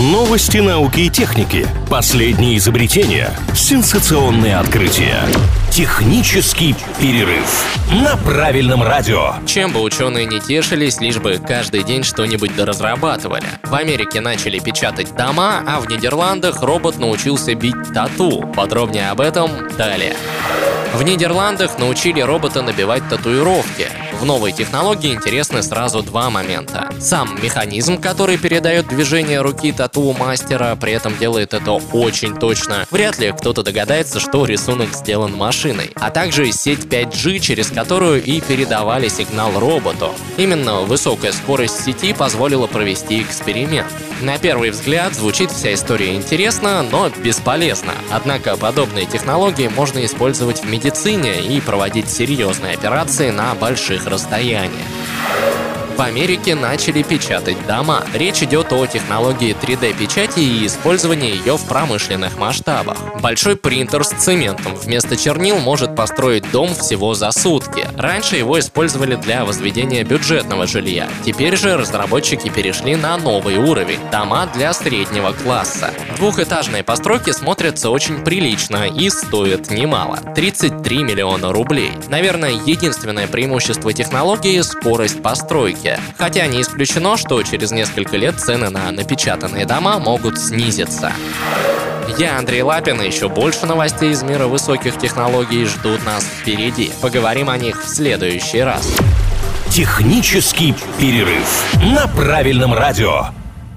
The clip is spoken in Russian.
Новости науки и техники. Последние изобретения. Сенсационные открытия. Технический перерыв на правильном радио. Чем бы ученые не тешились, лишь бы каждый день что-нибудь доразрабатывали. В Америке начали печатать дома, а в Нидерландах робот научился бить тату. Подробнее об этом далее. В Нидерландах научили робота набивать татуировки. В новой технологии интересны сразу два момента. Сам механизм, который передает движение руки тату-мастера, при этом делает это очень точно. Вряд ли кто-то догадается, что рисунок сделан машиной. А также сеть 5G, через которую и передавали сигнал роботу. Именно высокая скорость сети позволила провести эксперимент. На первый взгляд звучит вся история интересно, но бесполезно. Однако подобные технологии можно использовать в медицине и проводить серьезные операции на больших расстояниях в Америке начали печатать дома. Речь идет о технологии 3D-печати и использовании ее в промышленных масштабах. Большой принтер с цементом вместо чернил может построить дом всего за сутки. Раньше его использовали для возведения бюджетного жилья. Теперь же разработчики перешли на новый уровень – дома для среднего класса. Двухэтажные постройки смотрятся очень прилично и стоят немало – 33 миллиона рублей. Наверное, единственное преимущество технологии – скорость постройки рынке. Хотя не исключено, что через несколько лет цены на напечатанные дома могут снизиться. Я Андрей Лапин, и еще больше новостей из мира высоких технологий ждут нас впереди. Поговорим о них в следующий раз. Технический перерыв на правильном радио.